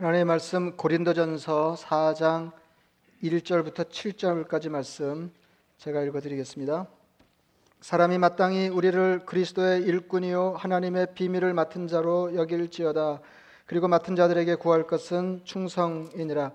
하나님의 말씀 고린도전서 4장 1절부터 7절까지 말씀 제가 읽어 드리겠습니다. 사람이 마땅히 우리를 그리스도의 일꾼이요 하나님의 비밀을 맡은 자로 여길지어다. 그리고 맡은 자들에게 구할 것은 충성이니라.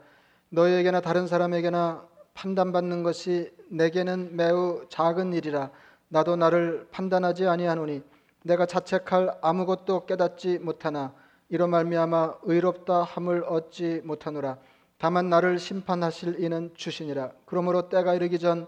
너희에게나 다른 사람에게나 판단받는 것이 내게는 매우 작은 일이라. 나도 나를 판단하지 아니하노니 내가 자책할 아무것도 깨닫지 못하나 이로 말미암아 의롭다 함을 얻지 못하노라. 다만 나를 심판하실 이는 주시니라. 그러므로 때가 이르기 전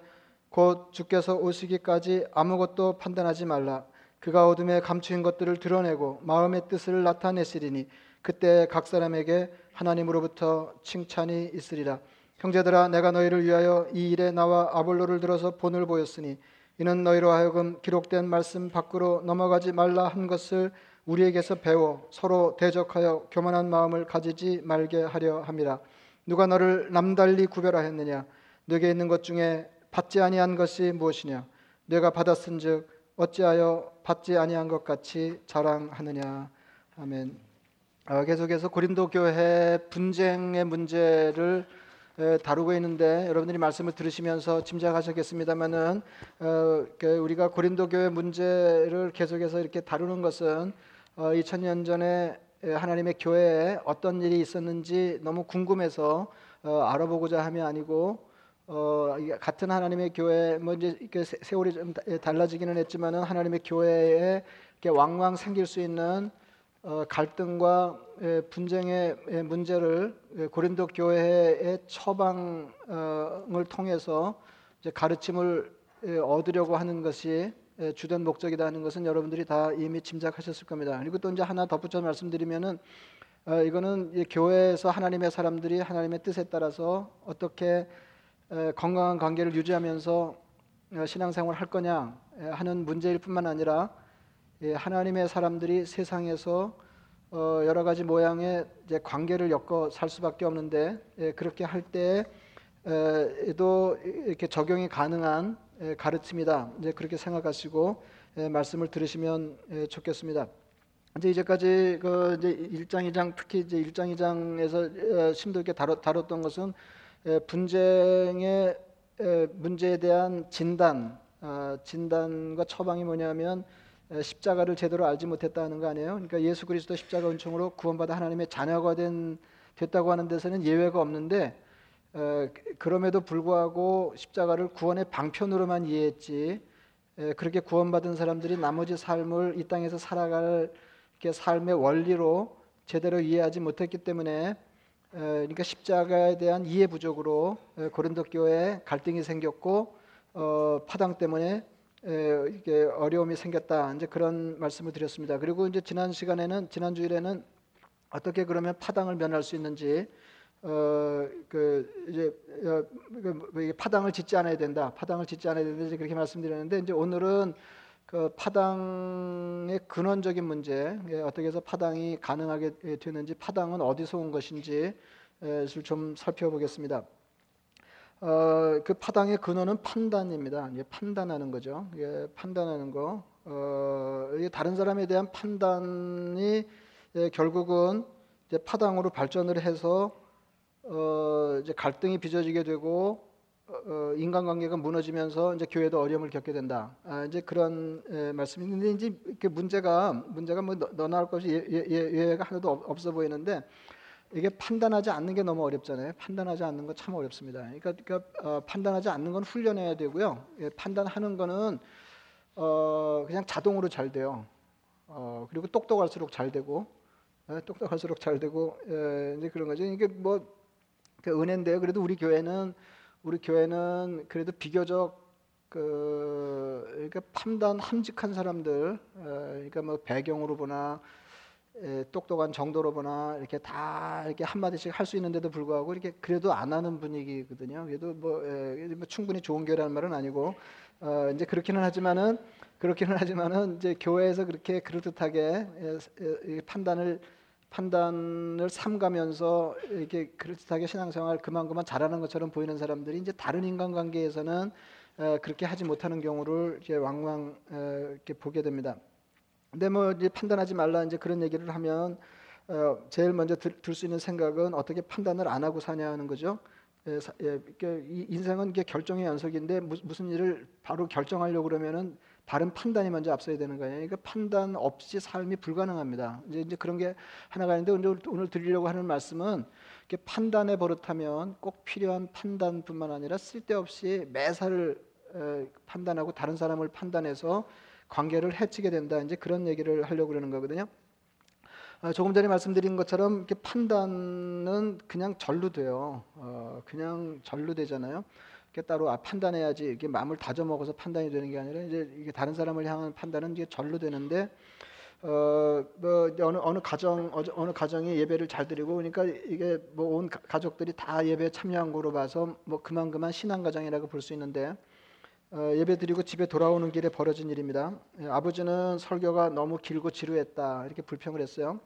곧 주께서 오시기까지 아무것도 판단하지 말라. 그가 어둠에 감추인 것들을 드러내고 마음의 뜻을 나타내시리니 그때 각 사람에게 하나님으로부터 칭찬이 있으리라. 형제들아 내가 너희를 위하여 이 일에 나와 아볼로를 들어서 본을 보였으니 이는 너희로 하여금 기록된 말씀 밖으로 넘어가지 말라 한 것을 우리에게서 배워 서로 대적하여 교만한 마음을 가지지 말게 하려 함이라. 누가 너를 남달리 구별하였느냐? 네게 있는 것 중에 받지 아니한 것이 무엇이냐? 내가 받았은즉 어찌하여 받지 아니한 것 같이 자랑하느냐? 아멘. 어, 계속해서 고린도 교회 분쟁의 문제를 다루고 있는데 여러분들이 말씀을 들으시면서 짐작하셨겠습니다만은 어, 그 우리가 고린도 교회 문제를 계속해서 이렇게 다루는 것은 2000년 어, 전에 하나님의 교회에 어떤 일이 있었는지 너무 궁금해서 어, 알아보고자 함이 아니고 어, 같은 하나님의 교회 뭐 이제 세월이 좀 달라지기는 했지만은 하나님의 교회에 왕왕 생길 수 있는 어, 갈등과 예, 분쟁의 예, 문제를 예, 고린도 교회의 처방을 통해서 가르침을 얻으려고 하는 것이 주된 목적이다 하는 것은 여러분들이 다 이미 짐작하셨을 겁니다. 그리고 또 이제 하나 덧붙여 말씀드리면은 어, 이거는 교회에서 하나님의 사람들이 하나님의 뜻에 따라서 어떻게 건강한 관계를 유지하면서 어, 신앙생활을 할 거냐 하는 문제일 뿐만 아니라 하나님의 사람들이 세상에서 어, 여러 가지 모양의 관계를 엮어 살 수밖에 없는데 그렇게 할 때에도 이렇게 적용이 가능한 가르침이다. 이제 그렇게 생각하시고 말씀을 들으시면 좋겠습니다. 이제 이제까지 그 이제 1장 2장 특히 이제 1장 2장에서 심도 있게 다뤘, 다뤘던 것은 분쟁의 문제에 대한 진단, 아, 진단과 처방이 뭐냐면 십자가를 제대로 알지 못했다는 거 아니에요? 그러니까 예수 그리스도 십자가 은총으로 구원받아 하나님의 자녀가 된 됐다고 하는 데서는 예외가 없는데 에, 그럼에도 불구하고 십자가를 구원의 방편으로만 이해했지 에, 그렇게 구원받은 사람들이 나머지 삶을 이 땅에서 살아갈 삶의 원리로 제대로 이해하지 못했기 때문에 에, 그러니까 십자가에 대한 이해 부족으로 고린도 교회에 갈등이 생겼고 어, 파당 때문에 이게 어려움이 생겼다. 이제 그런 말씀을 드렸습니다. 그리고 이제 지난 시간에는 지난 주일에는 어떻게 그러면 파당을 면할 수 있는지 어 그 이제 어, 그, 뭐 파당을 짓지 않아야 된다. 파당을 짓지 않아야 된다. 이제 그렇게 말씀드렸는데 이제 오늘은 그 파당의 근원적인 문제, 예, 어떻게 해서 파당이 가능하게 되는지, 파당은 어디서 온 것인지를 좀 살펴보겠습니다. 어, 그 파당의 근원은 판단입니다. 예, 판단하는 거죠. 예, 판단하는 거. 어, 다른 사람에 대한 판단이 예, 결국은 파당으로 발전을 해서 어, 이제 갈등이 빚어지게 되고 어, 어 인간관계가 무너지면서 이제 교회도 어려움을 겪게 된다. 아, 이제 그런 예, 말씀인데 이제 그 문제가 문제가 뭐 너, 나올 것이 예, 예, 예, 예가 하나도 없어 보이는데 이게 판단하지 않는 게 너무 어렵잖아요. 판단하지 않는 거참 어렵습니다. 그러니까, 그러니까 어, 판단하지 않는 건 훈련해야 되고요. 예, 판단하는 거는 어, 그냥 자동으로 잘 돼요. 어, 그리고 똑똑할수록 잘 되고 예, 똑똑할수록 잘 되고 예, 이제 그런 거죠. 이게 뭐 그 은혜인데요. 그래도 우리 교회는 우리 교회는 그래도 비교적 그 그러니까 판단 함직한 사람들, 어, 그러니까 뭐 배경으로 보나 똑똑한 정도로 보나 이렇게 다 이렇게 한 마디씩 할 수 있는데도 불구하고 이렇게 그래도 안 하는 분위기거든요. 그래도 뭐, 에, 뭐 충분히 좋은 교회라는 말은 아니고 어, 이제 그렇기는 하지만은 그렇기는 하지만은 이제 교회에서 그렇게 그럴듯하게 에, 에, 판단을 판단을 삼가면서 이렇게 그럴듯하게 신앙생활 그만 그만 잘하는 것처럼 보이는 사람들이 이제 다른 인간관계에서는 에, 그렇게 하지 못하는 경우를 이제 왕왕 에, 이렇게 보게 됩니다. 근데 뭐 이제 판단하지 말라 이제 그런 얘기를 하면 어, 제일 먼저 들 수 있는 생각은 어떻게 판단을 안 하고 사냐는 거죠. 예, 사, 예, 이 인생은 이게 결정의 연속인데 무, 무슨 일을 바로 결정하려고 그러면은 바른 판단이 먼저 앞서야 되는 거예요. 그러니까 판단 없이 삶이 불가능합니다. 이제, 이제 그런 게 하나가 있는데 오늘, 오늘 드리려고 하는 말씀은 판단에 버릇하면 꼭 필요한 판단뿐만 아니라 쓸데없이 매사를 에, 판단하고 다른 사람을 판단해서 관계를 해치게 된다. 이제 그런 얘기를 하려고 그러는 거거든요. 어, 조금 전에 말씀드린 것처럼 판단은 그냥 절로 돼요. 어, 그냥 절로 되잖아요. 따로 아, 판단해야지 이게 마음을 다져 먹어서 판단이 되는 게 아니라 이제 이게 다른 사람을 향한 판단은 이게 절로 되는데 어, 뭐 어느 어느 가정 어느, 가정이 예배를 잘 드리고 그러니까 이게 뭐 온 가족들이 다 예배에 참여한 거로 봐서 뭐 그만 그만 신앙 가정이라고 볼 수 있는데 어, 예배 드리고 집에 돌아오는 길에 벌어진 일입니다. 예, 아버지는 설교가 너무 길고 지루했다 이렇게 불평을 했어요.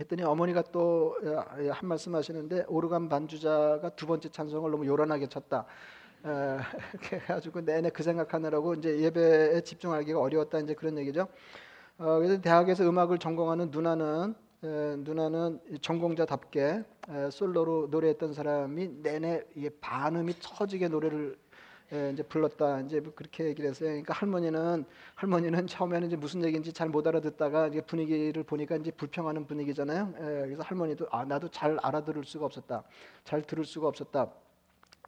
했더니 어머니가 또한 예, 말씀 하시는데 오르간 반주자가 두 번째 찬송을 너무 요란하게 쳤다. 에, 이렇게 해가지고 내내 그 생각하느라고 이제 예배에 집중하기가 어려웠다 이제 그런 얘기죠. 어, 그래서 대학에서 음악을 전공하는 누나는 에, 누나는 전공자답게 에, 솔로로 노래했던 사람이 내내 이게 반음이 처지게 노래를 예, 이제 불렀다 이제 뭐 그렇게 얘기를 했어요. 그러니까 할머니는 할머니는 처음에는 이제 무슨 얘기인지 잘 못 알아듣다가 이제 분위기를 보니까 이제 불평하는 분위기잖아요. 예, 그래서 할머니도 아 나도 잘 알아들을 수가 없었다, 잘 들을 수가 없었다.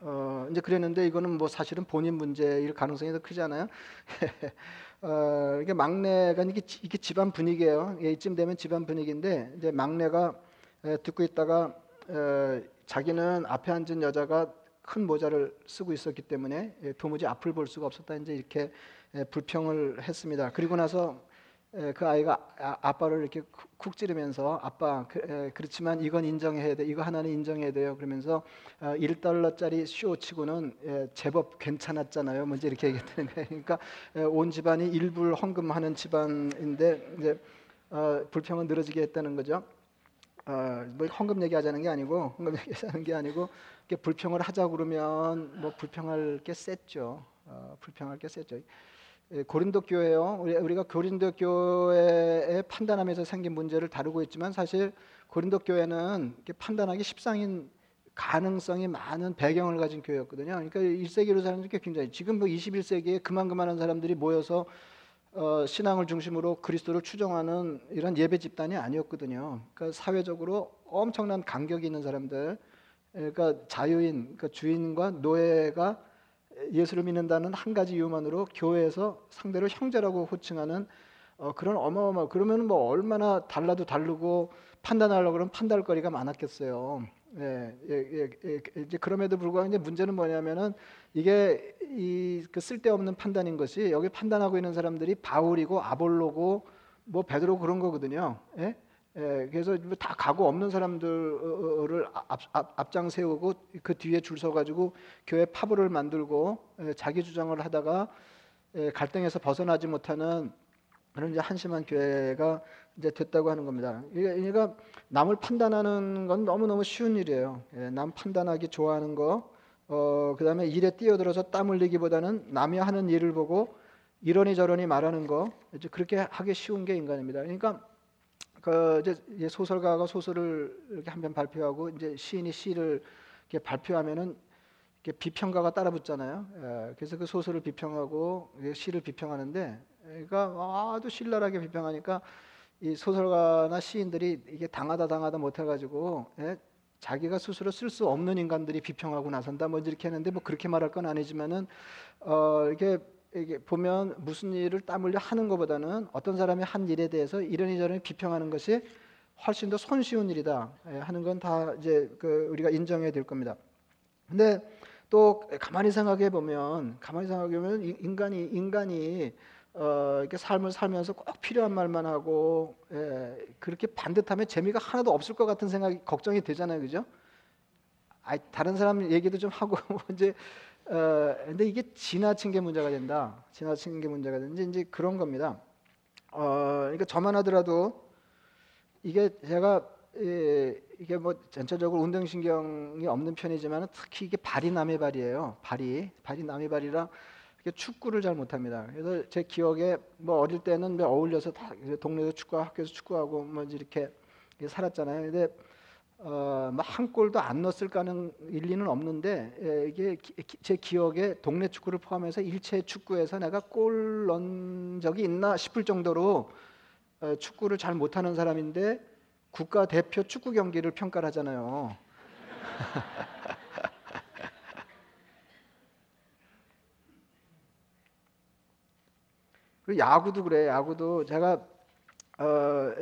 어, 이제 그랬는데 이거는 뭐 사실은 본인 문제일 가능성이 더 크잖아요. 어, 이게 막내가 이게, 이게 집안 분위기예요. 예, 이쯤 되면 집안 분위기인데 이제 막내가 에, 듣고 있다가 에, 자기는 앞에 앉은 여자가 큰 모자를 쓰고 있었기 때문에 예, 도무지 앞을 볼 수가 없었다 이제 이렇게 예, 불평을 했습니다. 그리고 나서 예, 그 아이가 아, 아빠를 이렇게 쿡 찌르면서 아빠 그, 렇지만 이건 인정해야 돼 이거 하나는 인정해야 돼요 그러면서 1달러짜리 어, 쇼치고는 제법 괜찮았잖아요 먼저 이렇게 얘기했다는 거예요 그러니까 온 집안이 일불 헌금하는 집안인데 이제 어, 불평은 늘어지게 했다는 거죠 어, 뭐 헌금 얘기하자는 게 아니고 헌금 얘기하자는 게 아니고 불평을 하자 그러면 뭐 불평할 게 셌죠. 어, 불평할 게 셌죠. 예, 고린도 교회요. 우리가 고린도 교회의 판단하면서 생긴 문제를 다루고 있지만 사실 고린도 교회는 판단하기 십상인 가능성이 많은 배경을 가진 교회였거든요. 그러니까 1세기로 사는 게 굉장히 지금 뭐 21세기에 그만 그만한 사람들이 모여서 어, 신앙을 중심으로 그리스도를 추정하는 이런 예배 집단이 아니었거든요. 그러니까 사회적으로 엄청난 간격이 있는 사람들, 그러니까 자유인, 그러니까 주인과 노예가 예수를 믿는다는 한 가지 이유만으로 교회에서 상대를 형제라고 호칭하는 어, 그런 어마어마 그러면 뭐 얼마나 달라도 다르고 판단하려고 그러면 판단할 거리가 많았겠어요. 예, 예, 예, 예, 이제 그럼에도 불구하고 이제 문제는 뭐냐면은 이게 이 그 쓸데없는 판단인 것이 여기 판단하고 있는 사람들이 바울이고 아볼로고 뭐 베드로 그런 거거든요. 예? 예, 그래서 뭐다 각오 없는 사람들을 앞, 앞, 앞 장 세우고 그 뒤에 줄 서가지고 교회 파벌을 만들고 예, 자기 주장을 하다가 예, 갈등에서 벗어나지 못하는 그런 이제 한심한 교회가 이제 됐다고 하는 겁니다. 그러니까 남을 판단하는 건 너무 너무 쉬운 일이에요. 예, 남 판단하기 좋아하는 거, 어, 그다음에 일에 뛰어들어서 땀 흘리기보다는 남이 하는 일을 보고 이러니 저러니 말하는 거, 이제 그렇게 하기 쉬운 게 인간입니다. 그러니까 그 이제 소설가가 소설을 이렇게 한 편 발표하고 이제 시인이 시를 이렇게 발표하면은 이렇게 비평가가 따라붙잖아요. 예, 그래서 그 소설을 비평하고 시를 비평하는데, 그러니까 아주 신랄하게 비평하니까 이 소설가나 시인들이 이게 당하다 당하다 못해가지고 예, 자기가 스스로 쓸 수 없는 인간들이 비평하고 나선다 뭐 이렇게 하는데 뭐 그렇게 말할 건 아니지만은 어 이게 이게 보면 무슨 일을 땀 흘려 하는 것보다는 어떤 사람이 한 일에 대해서 이러니 저러니 비평하는 것이 훨씬 더 손쉬운 일이다 예, 하는 건 다 이제 그 우리가 인정해야 될 겁니다. 근데 또 가만히 생각해 보면 가만히 생각해 보면 인간이 인간이 어, 이렇게 삶을 살면서 꼭 필요한 말만 하고 예, 그렇게 반듯하면 재미가 하나도 없을 것 같은 생각이 걱정이 되잖아요, 그죠? 아, 다른 사람 얘기도 좀 하고 이제 어, 근데 이게 지나친 게 문제가 된다. 지나친 게 문제가 된다. 이제 그런 겁니다. 어, 그러니까 저만 하더라도 이게 제가 예, 이게 뭐 전체적으로 운동신경이 없는 편이지만 특히 이게 발이 남의 발이에요. 발이 발이 남의 발이라 축구를 잘 못합니다. 그래서 제 기억에 뭐 어릴 때는 뭐 어울려서 다 동네에서 축구 학교에서 축구하고 뭐 이렇게 살았잖아요. 근데 어, 한 골도 안 넣었을 가능 일리는 없는데 예, 이게 기, 제 기억에 동네 축구를 포함해서 일체 축구에서 내가 골 넣은 적이 있나 싶을 정도로 어, 축구를 잘 못하는 사람인데 국가 대표 축구 경기를 평가를 하잖아요. 그리고 야구도 그래. 야구도 제가 어,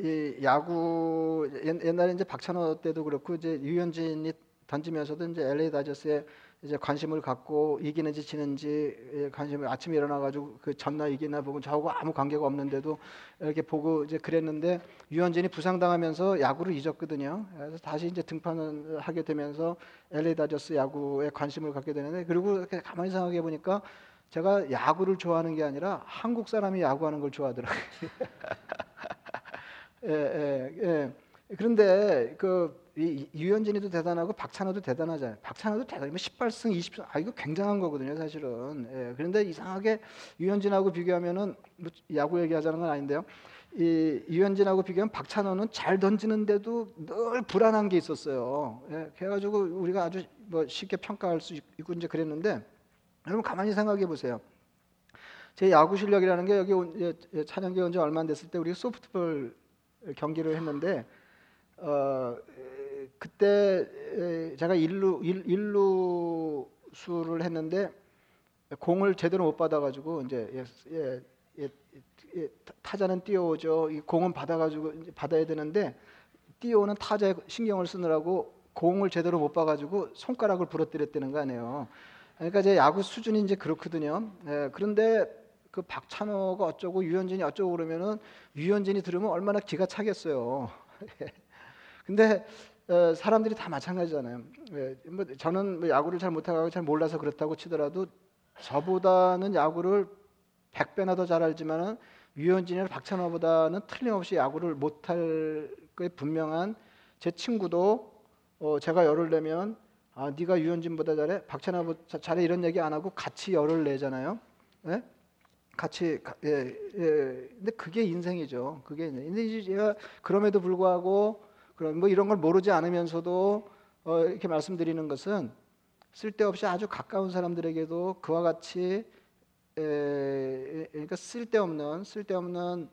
이 야구 옛날에 이제 박찬호 때도 그렇고 이제 유현진이 던지면서도 이제 LA 다저스에 이제 관심을 갖고 이기는지 지는지 예, 관심을 아침에 일어나 가지고 그 전날 이기나 보고 저하고 아무 관계가 없는데도 이렇게 보고 이제 그랬는데 유현진이 부상당하면서 야구를 잊었거든요. 그래서 다시 이제 등판을 하게 되면서 LA 다저스 야구에 관심을 갖게 되는데 그리고 이렇게 가만히 생각해 보니까 제가 야구를 좋아하는 게 아니라 한국 사람이 야구하는 걸 좋아하더라고요. 예, 예, 예. 그런데 그 유현진이도 대단하고 박찬호도 대단하잖아요. 박찬호도 대단하면 18승 20승 아 이거 굉장한 거거든요, 사실은. 예, 그런데 이상하게 유현진하고 비교하면은 뭐 야구 얘기하자는 건 아닌데요. 이 유현진하고 비교하면 박찬호는 잘 던지는데도 늘 불안한 게 있었어요. 예, 그래가지고 우리가 아주 뭐 쉽게 평가할 수 있고 이제 그랬는데 여러분 가만히 생각해 보세요. 제 야구 실력이라는 게 여기 찬양계 온지 얼마 안 됐을 때 우리가 소프트볼 경기를 했는데 어, 그때 제가 일루 일, 일루 수를 했는데 공을 제대로 못 받아가지고 이제 예, 예, 예, 예, 타자는 뛰어오죠. 이 공은 받아가지고 받아야 되는데 뛰어오는 타자의 신경을 쓰느라고 공을 제대로 못 봐가지고 손가락을 부러뜨렸다는 거 아니에요. 그러니까 제 야구 수준이 이제 그렇거든요. 예, 그런데 그 박찬호가 어쩌고 유현진이 어쩌고 그러면은 유현진이 들으면 얼마나 기가 차겠어요. 근데 어, 사람들이 다 마찬가지잖아요. 예, 뭐 저는 뭐 야구를 잘 못하고 잘 몰라서 그렇다고 치더라도 저보다는 야구를 100배나 더 잘 알지만은 유현진이나 박찬호보다는 틀림없이 야구를 못할 게 분명한 제 친구도 어, 제가 열을 내면 아 네가 유현진보다 잘해 박찬호보다 잘해 이런 얘기 안 하고 같이 열을 내잖아요. 예? 같이 예, 예. 근데 그게 인생이죠. 그게 근데 제가 그럼에도 불구하고 그런 뭐 이런 걸 모르지 않으면서도 어, 이렇게 말씀드리는 것은 쓸데없이 아주 가까운 사람들에게도 그와 같이 에, 그러니까 쓸데없는 쓸데없는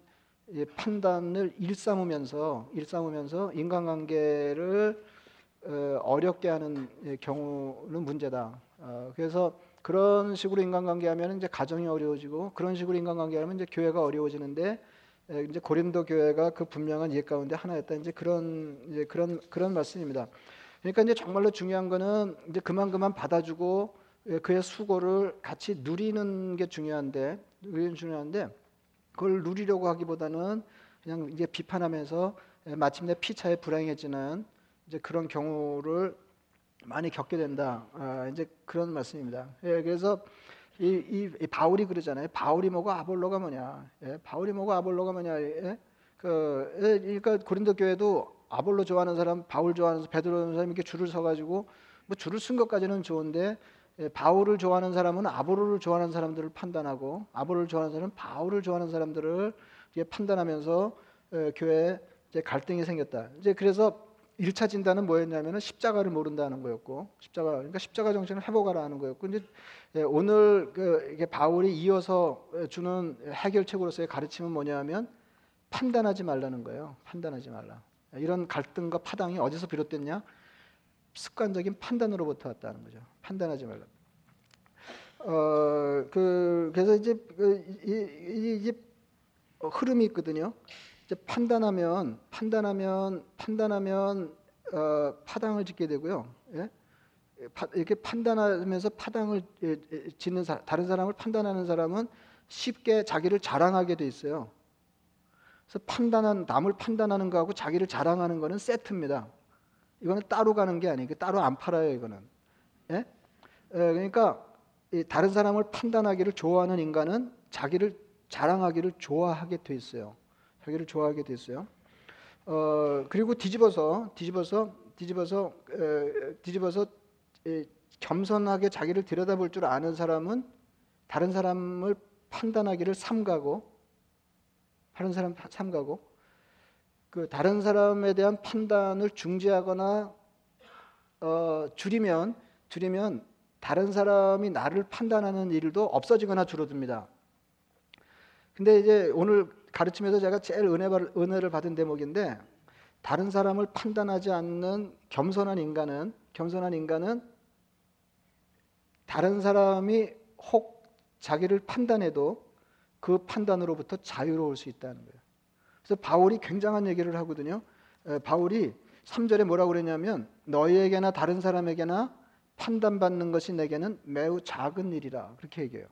판단을 일삼으면서 일삼으면서 인간관계를 어, 어렵게 하는 경우는 문제다. 어, 그래서 그런 식으로 인간관계하면 이제 가정이 어려워지고 그런 식으로 인간관계하면 이제 교회가 어려워지는데 이제 고린도 교회가 그 분명한 예 가운데 하나였다. 이제 그런 이제 그런 그런 말씀입니다. 그러니까 이제 정말로 중요한 거는 이제 그만 그만 받아주고 그의 수고를 같이 누리는 게 중요한데 누리는 중요한데 그걸 누리려고 하기보다는 그냥 이제 비판하면서 마침내 피차에 불행해지는 이제 그런 경우를 많이 겪게 된다. 아, 이제 그런 말씀입니다. 예, 그래서 이, 이, 이, 바울이 그러잖아요. 바울이 뭐고 아볼로가 뭐냐? 예, 바울이 뭐고 아볼로가 뭐냐? 예? 그 예, 그러니까 고린도 교회도 아볼로 좋아하는 사람, 바울 좋아하는 사람, 베드로 좋아하는 사람 이렇게 줄을 서가지고 뭐 줄을 쓴 것까지는 좋은데 예, 바울을 좋아하는 사람은 아볼로를 좋아하는 사람들을 판단하고 아볼로를 좋아하는 사람은 바울을 좋아하는 사람들을 판단하면서 예, 교회에 이제 갈등이 생겼다. 이제 그래서 1차 진단은 뭐였냐면은 십자가를 모른다는 거였고 십자가 그러니까 십자가 정신을 회복하라 하는 거였고 이제 예, 오늘 그 이게 바울이 이어서 주는 해결책으로서의 가르침은 뭐냐면 판단하지 말라는 거예요. 판단하지 말라. 이런 갈등과 파당이 어디서 비롯됐냐? 습관적인 판단으로부터 왔다는 거죠. 판단하지 말라. 어, 그 그래서 이제 그, 이, 이, 이 흐름이 있거든요. 이제 판단하면 판단하면 판단하면 어, 파당을 짓게 되고요. 예? 이렇게 판단하면서 파당을 짓는 사람, 다른 사람을 판단하는 사람은 쉽게 자기를 자랑하게 돼 있어요. 그래서 판단한 남을 판단하는 거하고 자기를 자랑하는 거는 세트입니다. 이거는 따로 가는 게 아니고 따로 안 팔아요. 이거는. 예? 예 그러니까 다른 사람을 판단하기를 좋아하는 인간은 자기를 자랑하기를 좋아하게 돼 있어요. 자기를 좋아하게 됐어요. 어, 그리고 뒤집어서 뒤집어서 뒤집어서 에, 뒤집어서 에, 겸손하게 자기를 들여다볼 줄 아는 사람은 다른 사람을 판단하기를 삼가고 다른 사람 삼가고 그 다른 사람에 대한 판단을 중지하거나 어, 줄이면 줄이면 다른 사람이 나를 판단하는 일도 없어지거나 줄어듭니다. 근데 이제 오늘 가르치면서 제가 제일 은혜, 은혜 를 받은 대목인데 다른 사람을 판단하지 않는 겸손한 인간은 겸손한 인간은 다른 사람이 혹 자기를 판단해도 그 판단으로부터 자유로울 수 있다는 거예요. 그래서 바울이 굉장한 얘기를 하거든요. 바울이 3절에 뭐라고 그랬냐면 너희에게나 다른 사람에게나 판단받는 것이 내게는 매우 작은 일이라 그렇게 얘기해요.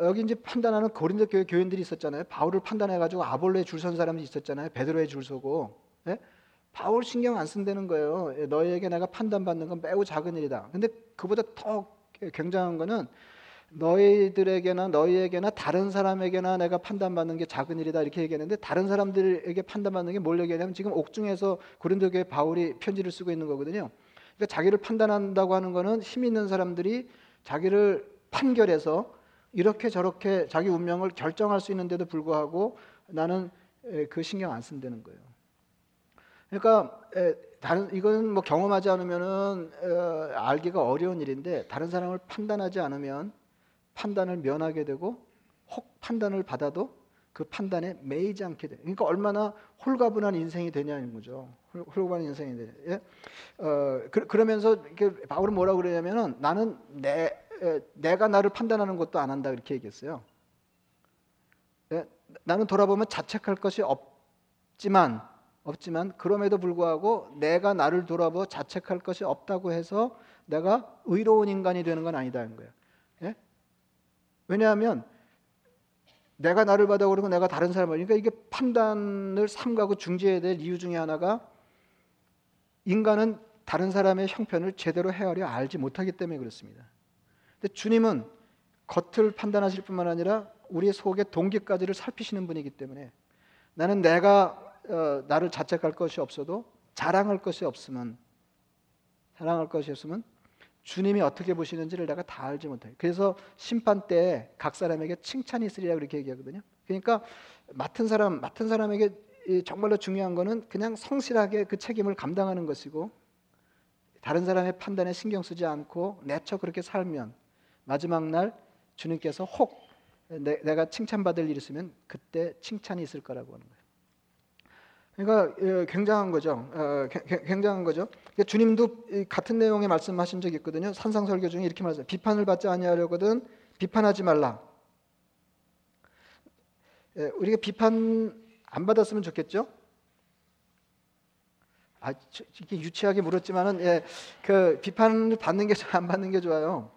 여기 이제 판단하는 고린도 교회 교인들이 있었잖아요. 바울을 판단해 가지고 아볼로에 줄 선 사람이 있었잖아요. 베드로에 줄 서고. 예? 바울 신경 안 쓴다는 거예요. 예, 너희에게 내가 판단받는 건 매우 작은 일이다. 근데 그보다 더 굉장한 거는 너희들에게나 너희에게나 다른 사람에게나 내가 판단받는 게 작은 일이다 이렇게 얘기했는데 다른 사람들에게 판단받는 게 뭘 얘기하냐면 지금 옥중에서 고린도 교회 바울이 편지를 쓰고 있는 거거든요. 그러니까 자기를 판단한다고 하는 거는 힘 있는 사람들이 자기를 판결해서 이렇게 저렇게 자기 운명을 결정할 수 있는데도 불구하고 나는 그 신경 안 쓴다는 거예요. 그러니까 다른 이거는 뭐 경험하지 않으면은 알기가 어려운 일인데 다른 사람을 판단하지 않으면 판단을 면하게 되고 혹 판단을 받아도 그 판단에 매이지 않게 돼. 그러니까 얼마나 홀가분한 인생이 되냐는 거죠. 홀가분한 인생이 돼. 예? 어, 그, 러면서 바울은 뭐라고 그러냐면은 나는 내 내가 나를 판단하는 것도 안 한다 이렇게 얘기했어요. 예? 나는 돌아보면 자책할 것이 없지만 없지만 그럼에도 불구하고 내가 나를 돌아보 자책할 것이 없다고 해서 내가 의로운 인간이 되는 건 아니다는 거예요. 예? 왜냐하면 내가 나를 받아 그러고 내가 다른 사람을 그러니까 이게 판단을 삼가고 중지해야 될 이유 중에 하나가 인간은 다른 사람의 형편을 제대로 헤아려 알지 못하기 때문에 그렇습니다. 근데 주님은 겉을 판단하실 뿐만 아니라 우리의 속의 동기까지를 살피시는 분이기 때문에 나는 내가 어, 나를 자책할 것이 없어도 자랑할 것이 없으면 자랑할 것이 없으면 주님이 어떻게 보시는지를 내가 다 알지 못해. 그래서 심판 때 각 사람에게 칭찬이 있으리라 그렇게 얘기하거든요. 그러니까 맡은 사람 맡은 사람에게 정말로 중요한 거는 그냥 성실하게 그 책임을 감당하는 것이고 다른 사람의 판단에 신경 쓰지 않고 내처 그렇게 살면 마지막 날 주님께서 혹 내, 가 칭찬받을 일이 있으면 그때 칭찬이 있을 거라고 하는 거예요. 그러니까 예, 굉장한 거죠. 어, 굉장한 거죠. 주님도 같은 내용의 말씀하신 적이 있거든요. 산상설교 중에 이렇게 말했어요. 비판을 받지 아니하려거든 비판하지 말라. 예, 우리가 비판 안 받았으면 좋겠죠. 아, 이렇게 유치하게 물었지만은 예, 그 비판을 받는 게안 받는 게 좋아요.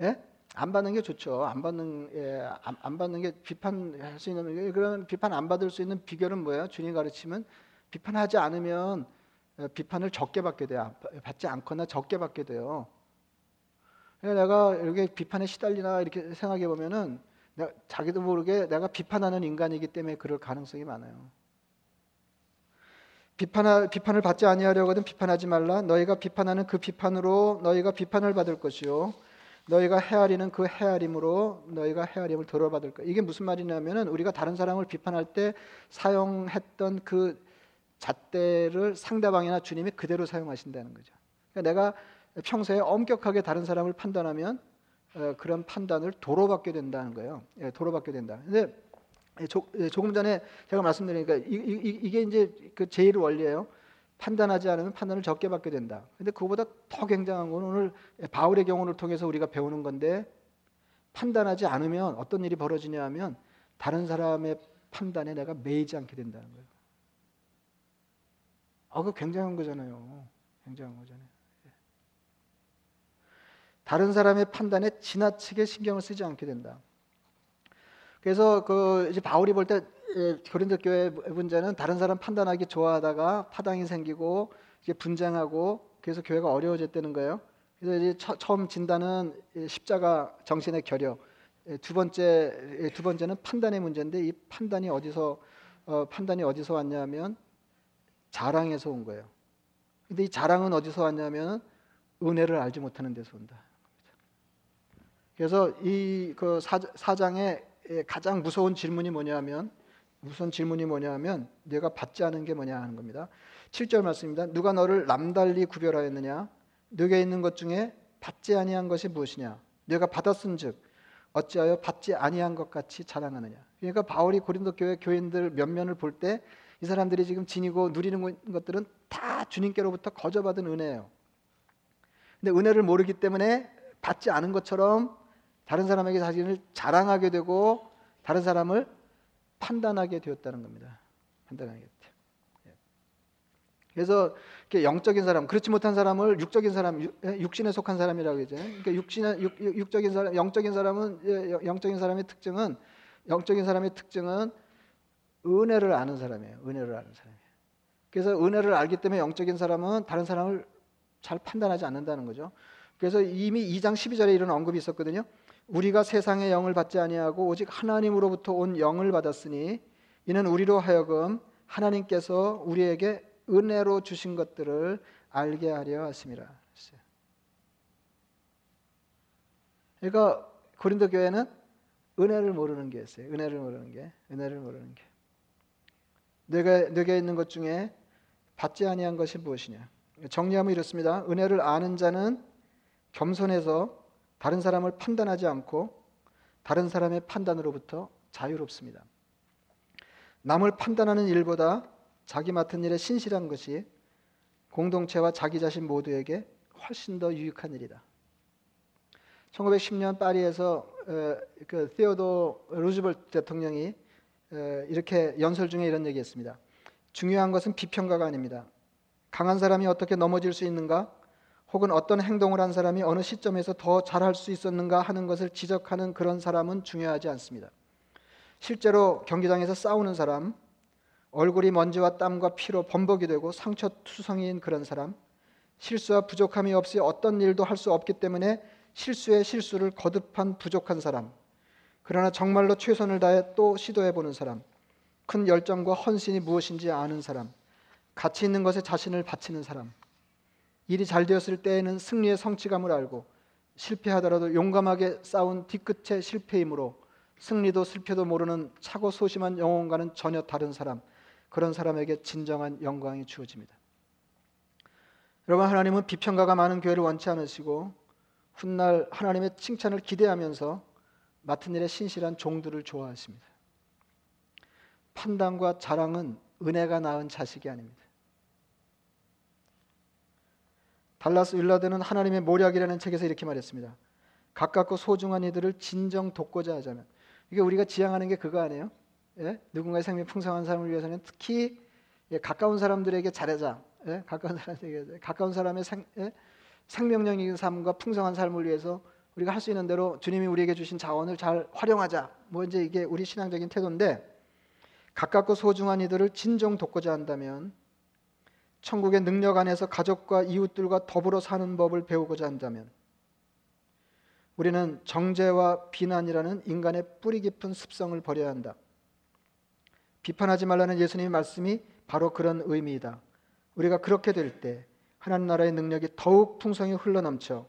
예? 안 받는 게 좋죠. 안 받는 예, 안, 안 받는 게 비판할 수 있는 그런 비판 안 받을 수 있는 비결은 뭐예요? 주님 가르치면 비판하지 않으면 어, 비판을 적게 받게 돼요. 받지 않거나 적게 받게 돼요. 내가 이렇게 비판에 시달리나 이렇게 생각해 보면은 내가 자기도 모르게 내가 비판하는 인간이기 때문에 그럴 가능성이 많아요. 비판하, 비판을 받지 아니하려거든 비판하지 말라. 너희가 비판하는 그 비판으로 너희가 비판을 받을 것이요. 너희가 헤아리는 그 헤아림으로 너희가 헤아림을 들어받을 거. 이게 무슨 말이냐면은 우리가 다른 사람을 비판할 때 사용했던 그 잣대를 상대방이나 주님이 그대로 사용하신다는 거죠. 그러니까 내가 평소에 엄격하게 다른 사람을 판단하면 어, 그런 판단을 도로 받게 된다는 거예요. 예, 도로 받게 된다. 근데 조, 예, 금 전에 제가 말씀드리니까 이, 이, 이게 이제 그 제일 원리예요. 판단하지 않으면 판단을 적게 받게 된다. 근데 그보다 더 굉장한 건 오늘 바울의 경우를 통해서 우리가 배우는 건데 판단하지 않으면 어떤 일이 벌어지냐 하면 다른 사람의 판단에 내가 매이지 않게 된다는 거예요. 아, 그 굉장한 거잖아요. 굉장한 거잖아요. 예. 다른 사람의 판단에 지나치게 신경을 쓰지 않게 된다. 그래서 그 이제 바울이 볼때 예, 고린도 교회 문제는 다른 사람 판단하기 좋아하다가 파당이 생기고 이게 분쟁하고 그래서 교회가 어려워졌다는 거예요. 그래서 이제 처, 음 진단은 십자가 정신의 결여. 예, 두 번째 예, 두 번째는 판단의 문제인데 이 판단이 어디서 어, 판단이 어디서 왔냐면 자랑에서 온 거예요. 근데 이 자랑은 어디서 왔냐면 은혜를 알지 못하는 데서 온다. 그래서 이 그 사장의 가장 무서운 질문이 뭐냐면 우선 질문이 뭐냐 하면 내가 받지 않은 게 뭐냐 하는 겁니다. 7절 말씀입니다. 누가 너를 남달리 구별하였느냐? 너게 있는 것 중에 받지 아니한 것이 무엇이냐? 내가 받았은즉 어찌하여 받지 아니한 것 같이 자랑하느냐? 그러니까 바울이 고린도 교회 교인들 면면을 볼 때 이 사람들이 지금 지니고 누리는 것들은 다 주님께로부터 거저 받은 은혜예요. 근데 은혜를 모르기 때문에 받지 않은 것처럼 다른 사람에게 자신을 자랑하게 되고 다른 사람을 판단하게 되었다는 겁니다. 판단하게 됐죠. 예. 그래서 영적인 사람, 그렇지 못한 사람을 육적인 사람, 예, 육신에 속한 사람이라고 하죠. 그러니까 육신에 육, 적인 사람, 영적인 사람은 예, 영적인 사람의 특징은 영적인 사람의 특징은 은혜를 아는 사람이에요. 은혜를 아는 사람이에요. 그래서 은혜를 알기 때문에 영적인 사람은 다른 사람을 잘 판단하지 않는다는 거죠. 그래서 이미 2장 12절에 이런 언급이 있었거든요. 우리가 세상의 영을 받지 아니하고 오직 하나님으로부터 온 영을 받았으니 이는 우리로 하여금 하나님께서 우리에게 은혜로 주신 것들을 알게 하려 하심이라. 그러니까 고린도 교회는 은혜를 모르는 게 있어요. 은혜를 모르는 게, 은혜를 모르는 게. 내가 내게 있는 것 중에 받지 아니한 것이 무엇이냐? 정리하면 이렇습니다. 은혜를 아는 자는 겸손해서 다른 사람을 판단하지 않고 다른 사람의 판단으로부터 자유롭습니다. 남을 판단하는 일보다 자기 맡은 일에 신실한 것이 공동체와 자기 자신 모두에게 훨씬 더 유익한 일이다. 1910년 파리에서 그 테오도 루즈벨트 대통령이 이렇게 연설 중에 이런 얘기했습니다. 중요한 것은 비평가가 아닙니다. 강한 사람이 어떻게 넘어질 수 있는가? 혹은 어떤 행동을 한 사람이 어느 시점에서 더 잘할 수 있었는가 하는 것을 지적하는 그런 사람은 중요하지 않습니다. 실제로 경기장에서 싸우는 사람, 얼굴이 먼지와 땀과 피로 범벅이 되고 상처 투성이인 그런 사람, 실수와 부족함이 없이 어떤 일도 할 수 없기 때문에 실수에 실수를 거듭한 부족한 사람, 그러나 정말로 최선을 다해 또 시도해 보는 사람, 큰 열정과 헌신이 무엇인지 아는 사람, 가치 있는 것에 자신을 바치는 사람, 일이 잘 되었을 때에는 승리의 성취감을 알고 실패하더라도 용감하게 싸운 뒤끝의 실패이므로 승리도 실패도 모르는 차고 소심한 영혼과는 전혀 다른 사람, 그런 사람에게 진정한 영광이 주어집니다. 여러분 하나님은 비평가가 많은 교회를 원치 않으시고 훗날 하나님의 칭찬을 기대하면서 맡은 일에 신실한 종들을 좋아하십니다. 판단과 자랑은 은혜가 낳은 자식이 아닙니다. 달라스 윌라드는 하나님의 모략이라는 책에서 이렇게 말했습니다. 가깝고 소중한 이들을 진정 돕고자 하자면 이게 우리가 지향하는 게 그거 아니에요? 예? 누군가의 생명 풍성한 삶을 위해서는 특히 예, 가까운 사람들에게 잘하자. 예? 가까운 사람에게 가까운 사람의 생, 예? 생명력인 삶과 풍성한 삶을 위해서 우리가 할 수 있는 대로 주님이 우리에게 주신 자원을 잘 활용하자. 뭐 이제 이게 우리 신앙적인 태도인데 가깝고 소중한 이들을 진정 돕고자 한다면 천국의 능력 안에서 가족과 이웃들과 더불어 사는 법을 배우고자 한다면 우리는 정죄와 비난이라는 인간의 뿌리 깊은 습성을 버려야 한다. 비판하지 말라는 예수님의 말씀이 바로 그런 의미이다. 우리가 그렇게 될 때 하나님 나라의 능력이 더욱 풍성히 흘러넘쳐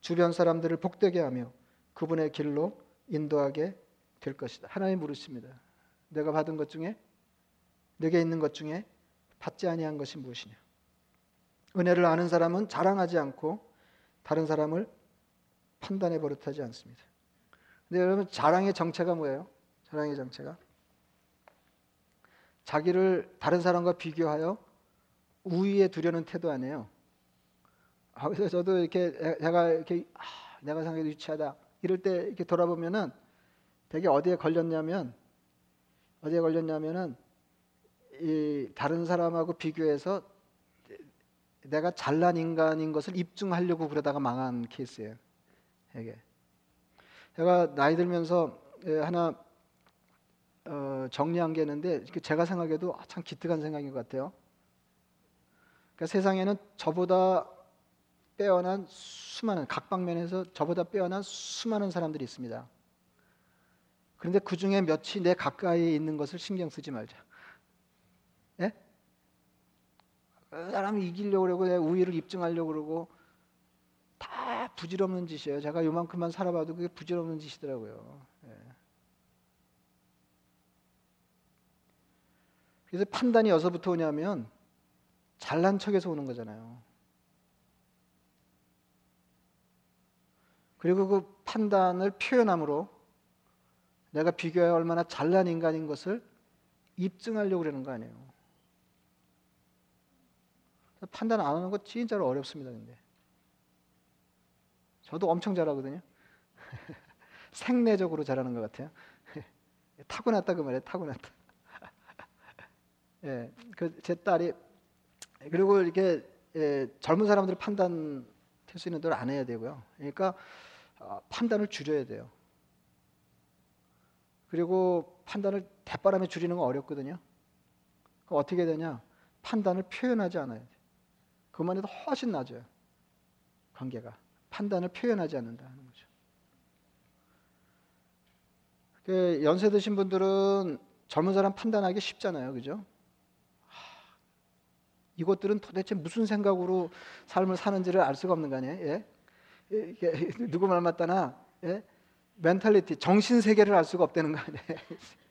주변 사람들을 복되게 하며 그분의 길로 인도하게 될 것이다. 하나님 물으십니다. 내가 받은 것 중에 내게 있는 것 중에 받지 아니한 것이 무엇이냐? 은혜를 아는 사람은 자랑하지 않고 다른 사람을 판단해 버릇하지 않습니다. 근데 여러분 자랑의 정체가 뭐예요? 자랑의 정체가 자기를 다른 사람과 비교하여 우위에 두려는 태도 아니에요. 아, 그래서 저도 이렇게 내가 이렇게 아, 내가 생각해도 유치하다 이럴 때 이렇게 돌아보면은 되게 어디에 걸렸냐면 어디에 걸렸냐면은 이 다른 사람하고 비교해서 내가 잘난 인간인 것을 입증하려고 그러다가 망한 케이스예요. 이게 제가 나이 들면서 예, 하나 어, 정리한 게 있는데 제가 생각해도 참 기특한 생각인 것 같아요. 그러니까 세상에는 저보다 빼어난 수많은 각 방면에서 저보다 빼어난 수많은 사람들이 있습니다. 그런데 그 중에 몇이 내 가까이에 있는 것을 신경 쓰지 말자. 예? 그 사람이 이기려고 그러고 내 우위를 입증하려고 그러고 다 부질없는 짓이에요. 제가 요만큼만 살아봐도 그게 부질없는 짓이더라고요. 예. 그래서 판단이 어디서부터 오냐면 잘난 척에서 오는 거잖아요. 그리고 그 판단을 표현함으로 내가 비교해 얼마나 잘난 인간인 것을 입증하려고 그러는 거 아니에요. 판단 안 하는 거 진짜로 어렵습니다. 근데 저도 엄청 잘하거든요. 생내적으로 잘하는 것 같아요. 타고났다 그 말이에요. 타고났다. 예, 그 제 딸이 그리고 이렇게 예, 젊은 사람들 판단 할 수 있는 대로 안 해야 되고요. 그러니까 어, 판단을 줄여야 돼요. 그리고 판단을 대바람에 줄이는 건 어렵거든요. 어떻게 되냐? 판단을 표현하지 않아야 돼. 그만 해도 훨씬 낮아요. 관계가. 판단을 표현하지 않는다는 거죠. 그 연세 드신 분들은 젊은 사람 판단하기 쉽잖아요. 그죠? 이것들은 도대체 무슨 생각으로 삶을 사는지를 알 수가 없는 거 아니에요? 예? 누구 말 맞다나 예? 멘탈리티 정신 세계를 알 수가 없다는 거 아니에요.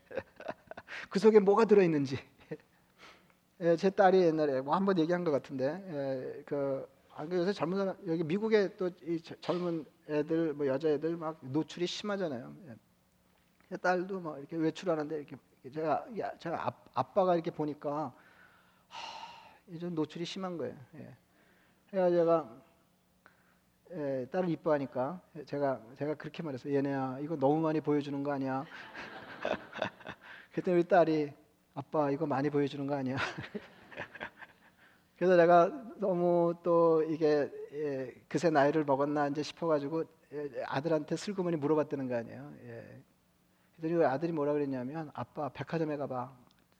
그 속에 뭐가 들어 있는지. 예, 제 딸이 옛날에 뭐 한 번 얘기한 것 같은데 예, 그 요새 젊은 사람 여기 미국에 또 이 젊은 애들 뭐 여자애들 막 노출이 심하잖아요. 예. 딸도 뭐 이렇게 외출하는데 이렇게 제가 제가 아빠가 이렇게 보니까 하, 좀 노출이 심한 거예요. 예. 그래서 제가 예, 딸을 이뻐하니까 제가 제가 그렇게 말했어요. 얘네야 이거 너무 많이 보여주는 거 아니야? 그때 우리 딸이 아빠 이거 많이 보여주는 거 아니야? 그래서 내가 너무 또 이게 예, 그새 나이를 먹었나 이제 싶어가지고 예, 아들한테 슬그머니 물어봤다는 거 아니에요. 예. 그랬더니 아들이 뭐라 그랬냐면 아빠 백화점에 가봐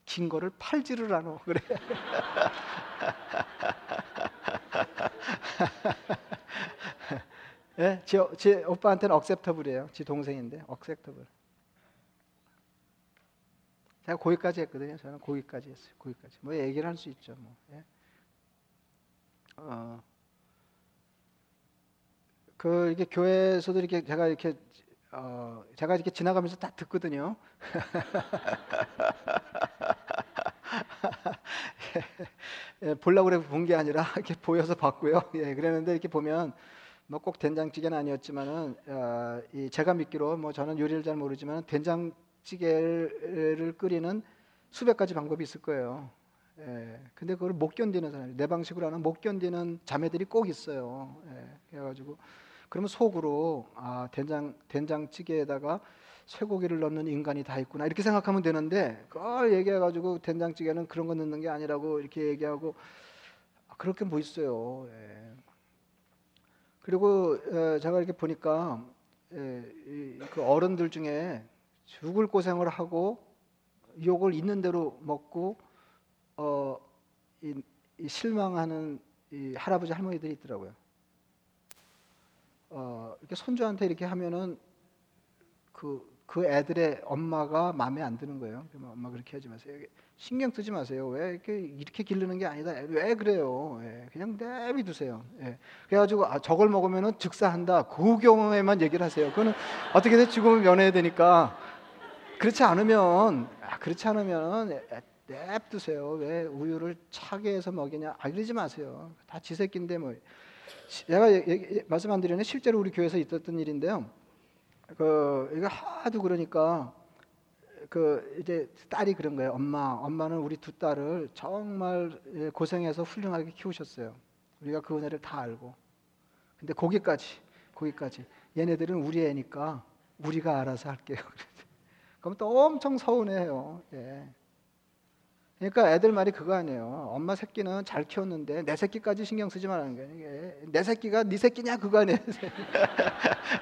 긴 거를 팔지를 않어 그래. 예, 제, 제 오빠한테는 억셉터블이에요. 제 동생인데 억셉터블. 제가 고기까지 했거든요. 저는 고기까지 했어요. 고기까지. 뭐 얘기를 할 수 있죠. 뭐. 예. 어, 그 이게 교회에서도 이렇게 제가 이렇게 어, 제가 이렇게 지나가면서 딱 듣거든요. 예, 보려고 그래 본 게 아니라 이렇게 보여서 봤고요. 예, 그랬는데 이렇게 보면 뭐 꼭 된장찌개는 아니었지만은 어, 이 제가 믿기로 뭐 저는 요리를 잘 모르지만 된장 찌개를 끓이는 수백 가지 방법이 있을 거예요. 예, 근데 그걸 못 견디는 사람이 내 방식으로 하는 못 견디는 자매들이 꼭 있어요. 예, 그래가지고 그러면 속으로 아 된장 된장찌개에다가 쇠고기를 넣는 인간이 다 있구나 이렇게 생각하면 되는데 그걸 얘기해가지고 된장찌개는 그런 거 넣는 게 아니라고 이렇게 얘기하고 아, 그렇게 뭐 있어요. 예. 그리고 제가 이렇게 보니까 그 어른들 중에 죽을 고생을 하고 욕을 있는 대로 먹고 어, 이, 이 실망하는 이 할아버지 할머니들이 있더라고요. 어, 이렇게 손주한테 이렇게 하면은 그그 애들의 엄마가 마음에 안 드는 거예요. 엄마 그렇게 하지 마세요. 신경 쓰지 마세요. 왜 이렇게 이렇게 기르는 게 아니다. 왜 그래요? 예, 그냥 내비 두세요. 예. 그래가지고 아, 저걸 먹으면은 즉사한다. 그 경우에만 얘기를 하세요. 그거는 어떻게든 죽으면 면해야 되니까 그렇지 않으면 아, 그렇지 않으면 냅두세요. 왜 우유를 차게 해서 먹이냐? 아 그러지 마세요. 다 지새끼인데 뭐. 제가 말씀 안 드리는 실제로 우리 교회에서 있었던 일인데요. 그 이거 하도 그러니까 그 이제 딸이 그런 거예요. 엄마, 엄마는 우리 두 딸을 정말 예, 고생해서 훌륭하게 키우셨어요. 우리가 그 은혜를 다 알고. 근데 거기까지, 거기까지. 얘네들은 우리 애니까 우리가 알아서 할게요. 그럼 또 엄청 서운해요. 예. 그러니까 애들 말이 그거 아니에요. 엄마 새끼는 잘 키웠는데 내 새끼까지 신경 쓰지 말라는 거예요. 내 새끼가 네 새끼냐 그거 아니에요.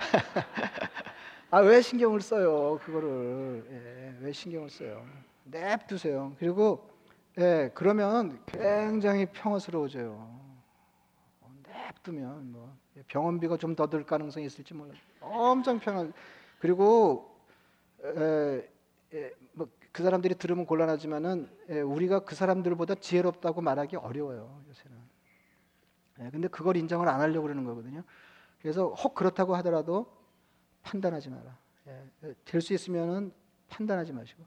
아, 왜 신경을 써요? 그거를. 예, 왜 신경을 써요? 냅두세요. 그리고 예, 그러면 굉장히 평화스러워져요. 어, 냅두면 뭐 병원비가 좀 더 들 가능성이 있을지 몰라. 엄청 평화. 그리고 뭐 그 사람들이 들으면 곤란하지만은 에, 우리가 그 사람들보다 지혜롭다고 말하기 어려워요 요새는. 예, 근데 그걸 인정을 안 하려고 그러는 거거든요. 그래서 혹 그렇다고 하더라도 판단하지 마라. 예, 될수 있으면은 판단하지 마시고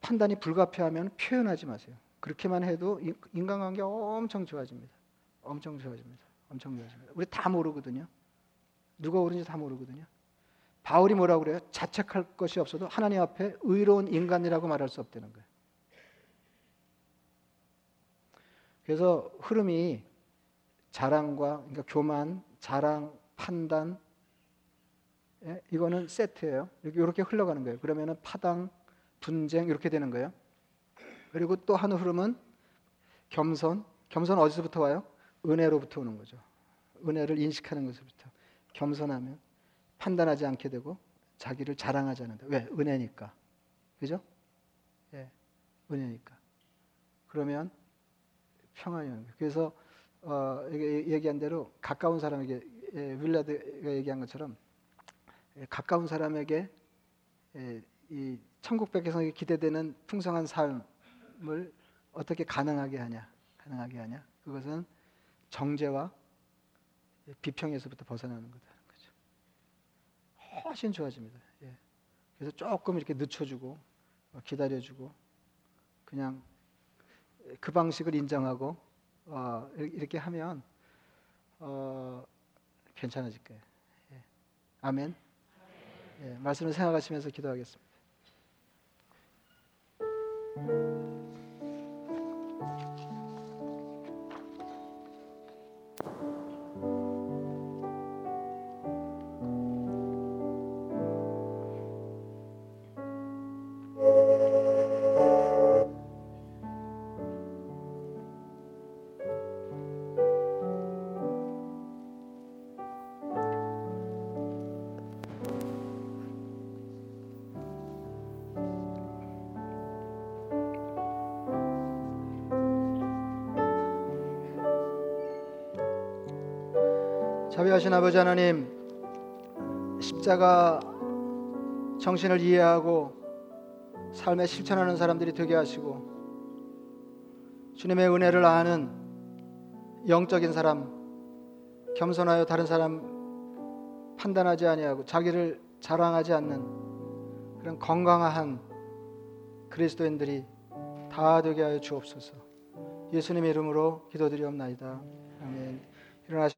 판단이 불가피하면 표현하지 마세요. 그렇게만 해도 인- 인간관계 엄청 좋아집니다. 엄청 좋아집니다. 엄청 좋아집니다. 우리 다 모르거든요. 누가 옳은지 다 모르거든요. 바울이 뭐라고 그래요? 자책할 것이 없어도 하나님 앞에 의로운 인간이라고 말할 수 없다는 거예요. 그래서 흐름이 자랑과 그러니까 교만, 자랑, 판단 예? 이거는 세트예요. 이렇게, 흘러가는 거예요. 그러면은 파당, 분쟁 이렇게 되는 거예요. 그리고 또 한 흐름은 겸손. 겸손 어디서부터 와요? 은혜로부터 오는 거죠. 은혜를 인식하는 것부터 겸손하면 판단하지 않게 되고 자기를 자랑하지 않는다. 왜? 은혜니까. 그죠? 예. 은혜니까. 그러면 평안이 오는 거예요. 그래서 어, 얘기한 대로 가까운 사람에게 예, 윌라드가 얘기한 것처럼 예, 가까운 사람에게 예, 이 천국 백성에게 기대되는 풍성한 삶을 어떻게 가능하게 하냐? 가능하게 하냐? 그것은 정죄와 비평에서부터 벗어나는 거다. 훨씬 좋아집니다. 예. 그래서 조금 이렇게 늦춰주고 어, 기다려주고 그냥 그 방식을 인정하고 어, 이렇게 하면 어, 괜찮아질 거예요. 예. 아멘. 예, 말씀을 생각하시면서 기도하겠습니다. 자비하신 아버지 하나님 십자가 정신을 이해하고 삶에 실천하는 사람들이 되게 하시고 주님의 은혜를 아는 영적인 사람 겸손하여 다른 사람 판단하지 아니하고 자기를 자랑하지 않는 그런 건강한 그리스도인들이 다 되게 하여 주옵소서. 예수님의 이름으로 기도드리옵나이다. 아멘. 일어나시